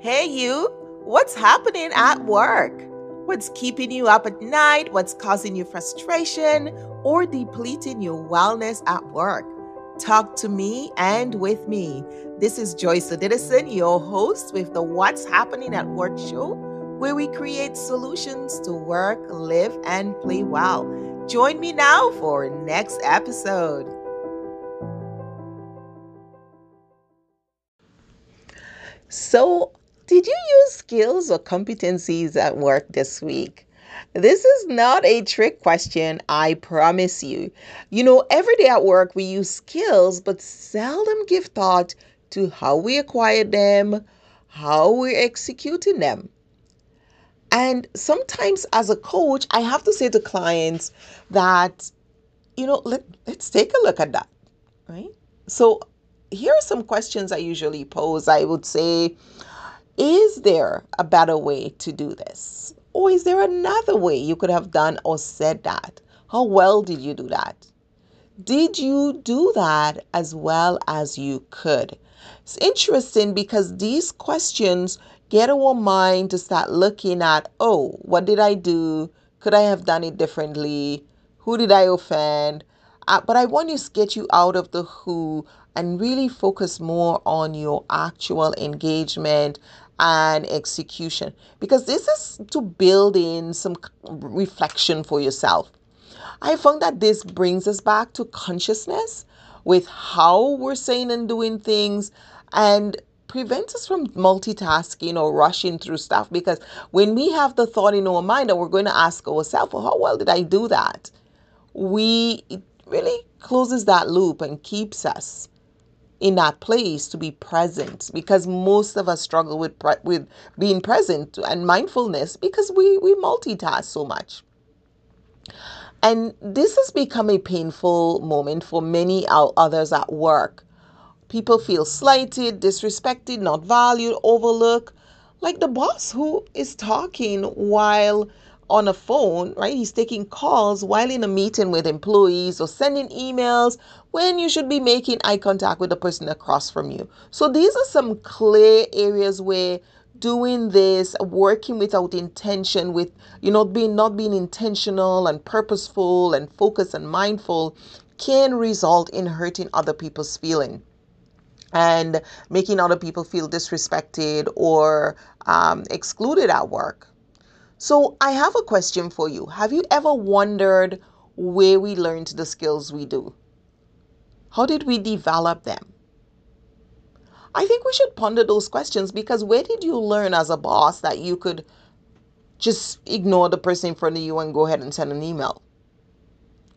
Hey, you, what's happening at work? What's keeping you up at night? What's causing you frustration or depleting your wellness at work? Talk to me and with me. This is Joyce Odidison, your host with the What's Happening at Work show, where we create solutions to work, live, and play well. Join me now for next episode. So, did you use skills or competencies at work this week? This is not a trick question, I promise you. You know, every day at work we use skills, but seldom give thought to how we acquired them, how we're executing them. And sometimes, as a coach, I have to say to clients that, you know, let, let's take a look at that, right? So, here are some questions I usually pose. I would say, is there a better way to do this? Or is there another way you could have done or said that? How well did you do that? Did you do that as well as you could? It's interesting because these questions get our mind to start looking at oh, what did I do? Could I have done it differently? Who did I offend? Uh, but I want to get you out of the who and really focus more on your actual engagement and execution because this is to build in some reflection for yourself. I found that this brings us back to consciousness with how we're saying and doing things and prevents us from multitasking or rushing through stuff because when we have the thought in our mind that we're going to ask ourselves, well, how well did I do that? We it really closes that loop and keeps us in that place to be present because most of us struggle with pre- with being present and mindfulness because we we multitask so much. And this has become a painful moment for many others at work. People feel slighted disrespected not valued overlooked like the boss who is talking while on a phone, right? He's taking calls while in a meeting with employees or sending emails when you should be making eye contact with the person across from you. So these are some clear areas where doing this working without intention with you know being not being intentional and purposeful and focused and mindful can result in hurting other people's feeling and making other people feel disrespected or um, excluded at work so, I have a question for you. Have you ever wondered where we learned the skills we do? How did we develop them? I think we should ponder those questions because where did you learn as a boss that you could just ignore the person in front of you and go ahead and send an email?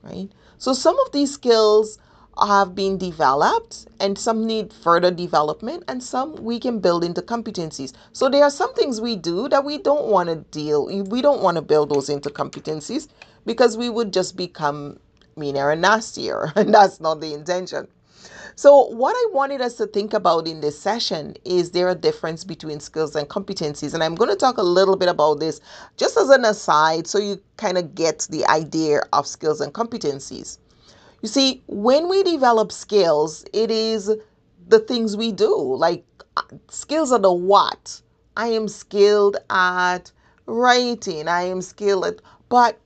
Right? So, some of these skills have been developed and some need further development and some we can build into competencies. So there are some things we do that we don't want to deal we don't want to build those into competencies because we would just become meaner and nastier and that's not the intention. So what i wanted us to think about in this session is there a difference between skills and competencies and i'm going to talk a little bit about this just as an aside so you kind of get the idea of skills and competencies you see, when we develop skills, it is the things we do. Like uh, skills are the what. I am skilled at writing. I am skilled at, but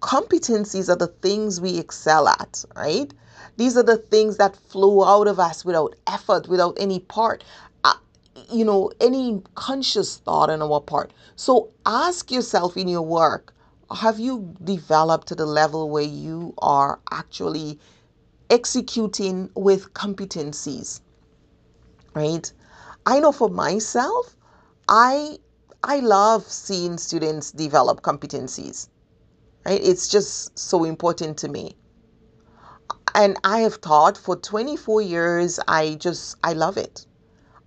competencies are the things we excel at, right? These are the things that flow out of us without effort, without any part, uh, you know, any conscious thought on our part. So ask yourself in your work have you developed to the level where you are actually executing with competencies right? I know for myself i i love seeing students develop competencies right? It's just so important to me. And i have taught for 24 years i just i love it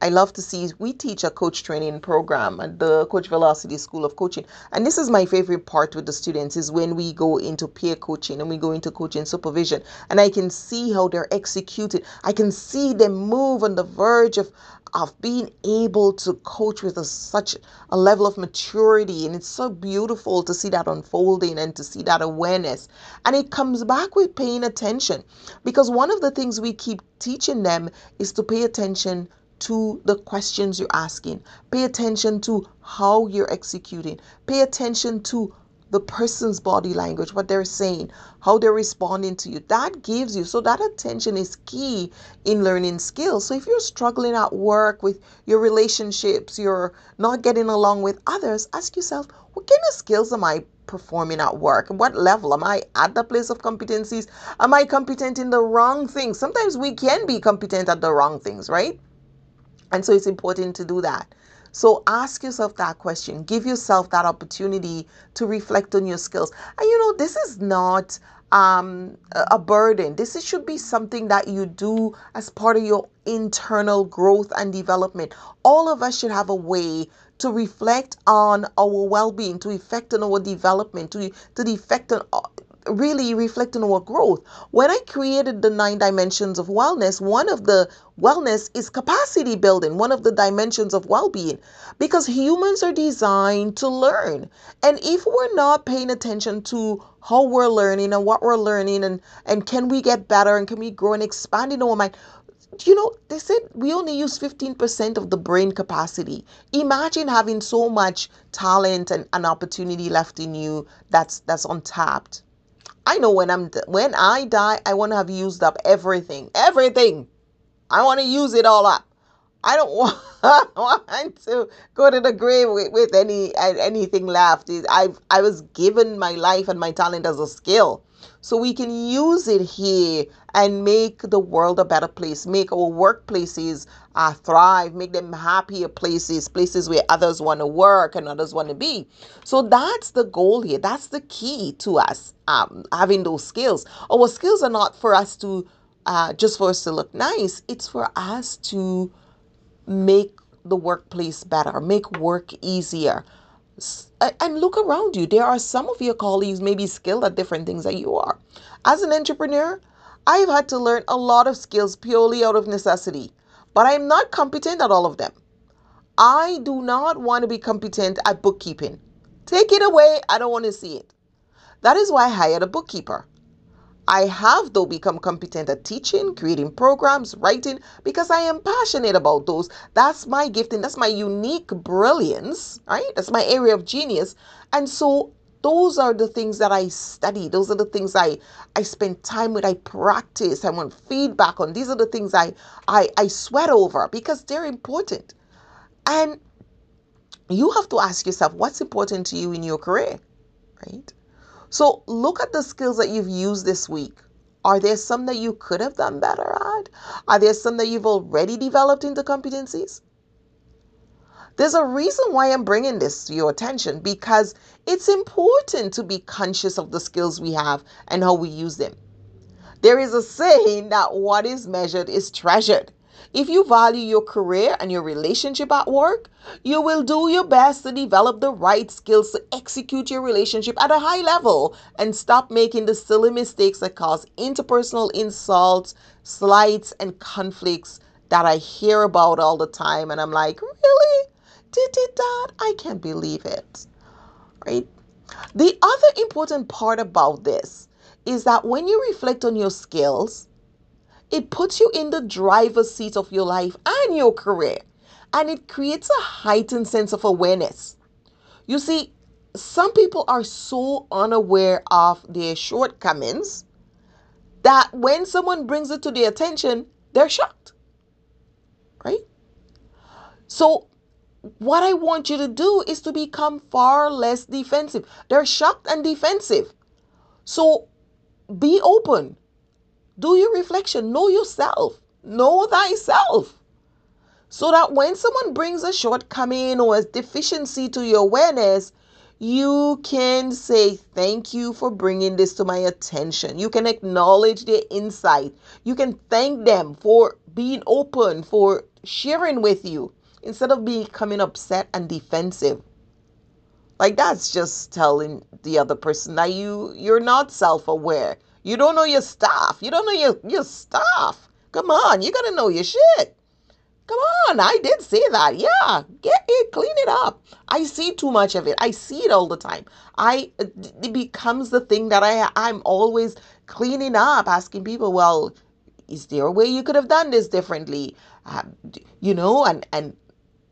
I love to see we teach a coach training program at the Coach Velocity School of Coaching. And this is my favorite part with the students is when we go into peer coaching and we go into coaching supervision and I can see how they're executed. I can see them move on the verge of of being able to coach with a, such a level of maturity and it's so beautiful to see that unfolding and to see that awareness and it comes back with paying attention because one of the things we keep teaching them is to pay attention to the questions you're asking. Pay attention to how you're executing. Pay attention to the person's body language, what they're saying, how they're responding to you. That gives you, so that attention is key in learning skills. So if you're struggling at work with your relationships, you're not getting along with others, ask yourself, what kind of skills am I performing at work? What level? Am I at the place of competencies? Am I competent in the wrong things? Sometimes we can be competent at the wrong things, right? And so it's important to do that. So ask yourself that question. Give yourself that opportunity to reflect on your skills. And you know, this is not um, a burden. This is, should be something that you do as part of your internal growth and development. All of us should have a way to reflect on our well-being, to reflect on our development, to to reflect on really reflecting our growth. When I created the nine dimensions of wellness, one of the wellness is capacity building, one of the dimensions of well being, because humans are designed to learn. And if we're not paying attention to how we're learning and what we're learning, and, and can we get better and can we grow and expand in our mind, you know, they said we only use 15% of the brain capacity. Imagine having so much talent and an opportunity left in you that's that's untapped. I know when I'm when I die, I want to have used up everything, everything. I want to use it all up. I don't want to go to the grave with, with any anything left. I've I was given my life and my talent as a skill. So we can use it here and make the world a better place, make our workplaces uh, thrive, make them happier places, places where others want to work and others want to be. So that's the goal here. That's the key to us um, having those skills. Our skills are not for us to uh, just for us to look nice, it's for us to make the workplace better, make work easier, and look around you. There are some of your colleagues maybe skilled at different things that you are. As an entrepreneur, I've had to learn a lot of skills purely out of necessity, but I'm not competent at all of them. I do not want to be competent at bookkeeping. Take it away. I don't want to see it. That is why I hired a bookkeeper. I have, though, become competent at teaching, creating programs, writing, because I am passionate about those. That's my gifting. That's my unique brilliance, right? That's my area of genius. And so those are the things that I study. Those are the things I, I spend time with. I practice. I want feedback on. These are the things I, I, I sweat over because they're important. And you have to ask yourself what's important to you in your career, right? So look at the skills that you've used this week. Are there some that you could have done better at? Are there some that you've already developed into competencies? There's a reason why I'm bringing this to your attention because it's important to be conscious of the skills we have and how we use them. There is a saying that what is measured is treasured. If you value your career and your relationship at work, you will do your best to develop the right skills to execute your relationship at a high level and stop making the silly mistakes that cause interpersonal insults, slights, and conflicts that I hear about all the time. And I'm like, really? Did it that? I can't believe it. Right? The other important part about this is that when you reflect on your skills, it puts you in the driver's seat of your life and your career, and it creates a heightened sense of awareness. You see, some people are so unaware of their shortcomings that when someone brings it to their attention, they're shocked. Right? So, what I want you to do is to become far less defensive. They're shocked and defensive. So, be open. Do your reflection. Know yourself. Know thyself. So that when someone brings a shortcoming or a deficiency to your awareness, you can say, Thank you for bringing this to my attention. You can acknowledge their insight. You can thank them for being open, for sharing with you instead of becoming upset and defensive. Like that's just telling the other person that you you're not self-aware. You don't know your stuff. You don't know your, your stuff. Come on, you gotta know your shit. Come on, I did say that. Yeah, get it, clean it up. I see too much of it. I see it all the time. I it becomes the thing that I I'm always cleaning up, asking people, well, is there a way you could have done this differently? Uh, you know, and and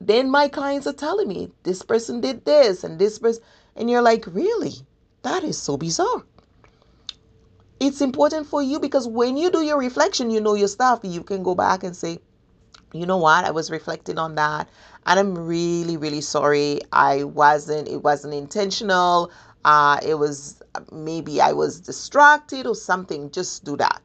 then my clients are telling me this person did this and this person, and you're like, really? That is so bizarre. It's important for you because when you do your reflection, you know your stuff. You can go back and say, you know what? I was reflecting on that, and I'm really, really sorry. I wasn't. It wasn't intentional. Uh, it was maybe I was distracted or something. Just do that.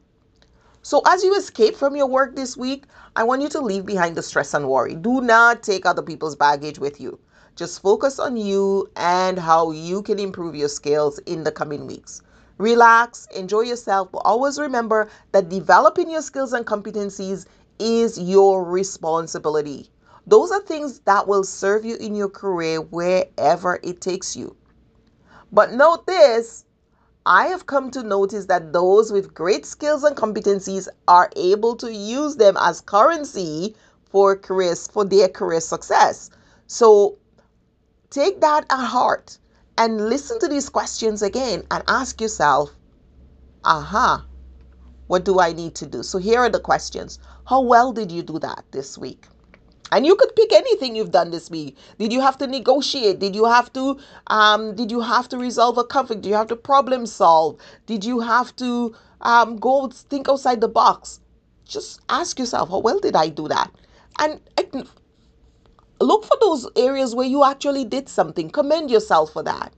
So, as you escape from your work this week, I want you to leave behind the stress and worry. Do not take other people's baggage with you. Just focus on you and how you can improve your skills in the coming weeks. Relax, enjoy yourself, but always remember that developing your skills and competencies is your responsibility. Those are things that will serve you in your career wherever it takes you. But note this I have come to notice that those with great skills and competencies are able to use them as currency for careers for their career success. So take that at heart and listen to these questions again and ask yourself, aha, what do I need to do? So here are the questions. How well did you do that this week? and you could pick anything you've done this week did you have to negotiate did you have to um, did you have to resolve a conflict did you have to problem solve did you have to um, go think outside the box just ask yourself how well did i do that and look for those areas where you actually did something commend yourself for that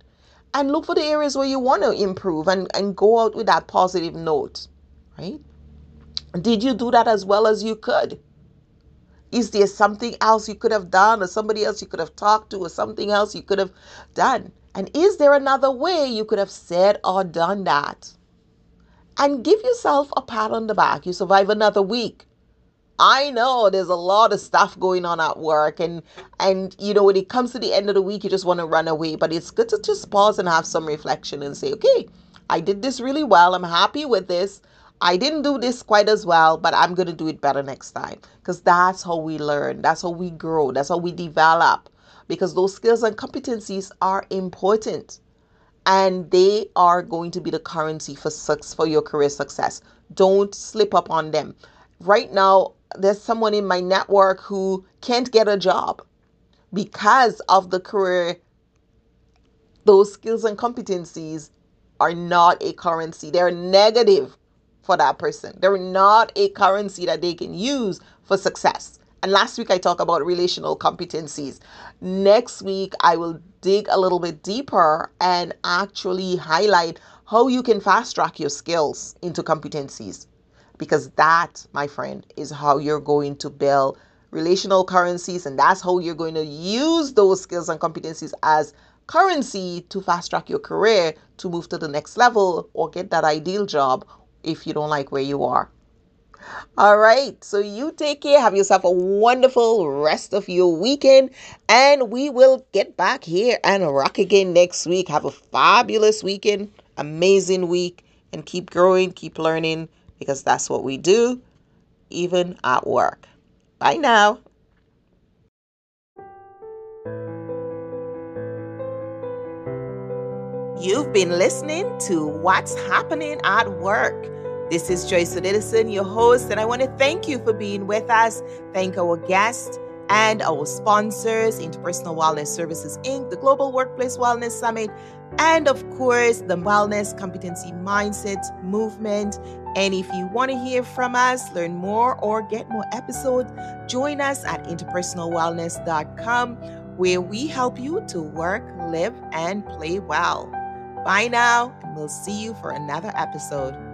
and look for the areas where you want to improve and, and go out with that positive note right did you do that as well as you could is there something else you could have done, or somebody else you could have talked to, or something else you could have done? And is there another way you could have said or done that? And give yourself a pat on the back. You survive another week. I know there's a lot of stuff going on at work and and you know when it comes to the end of the week you just want to run away but it's good to just pause and have some reflection and say okay I did this really well I'm happy with this I didn't do this quite as well, but I'm going to do it better next time. Because that's how we learn, that's how we grow, that's how we develop. Because those skills and competencies are important and they are going to be the currency for success, for your career success. Don't slip up on them. Right now, there's someone in my network who can't get a job because of the career those skills and competencies are not a currency. They're negative for that person. They're not a currency that they can use for success. And last week I talked about relational competencies. Next week I will dig a little bit deeper and actually highlight how you can fast track your skills into competencies. Because that, my friend, is how you're going to build relational currencies, and that's how you're going to use those skills and competencies as currency to fast track your career to move to the next level or get that ideal job if you don't like where you are. All right. So you take care. Have yourself a wonderful rest of your weekend. And we will get back here and rock again next week. Have a fabulous weekend, amazing week, and keep growing, keep learning because that's what we do, even at work. Bye now. You've been listening to What's Happening at Work. This is Joyce Odidison, your host, and I want to thank you for being with us. Thank our guests and our sponsors, Interpersonal Wellness Services Inc., the Global Workplace Wellness Summit, and of course, the Wellness Competency Mindset Movement. And if you want to hear from us, learn more, or get more episodes, join us at interpersonalwellness.com, where we help you to work, live, and play well. Bye now, and we'll see you for another episode.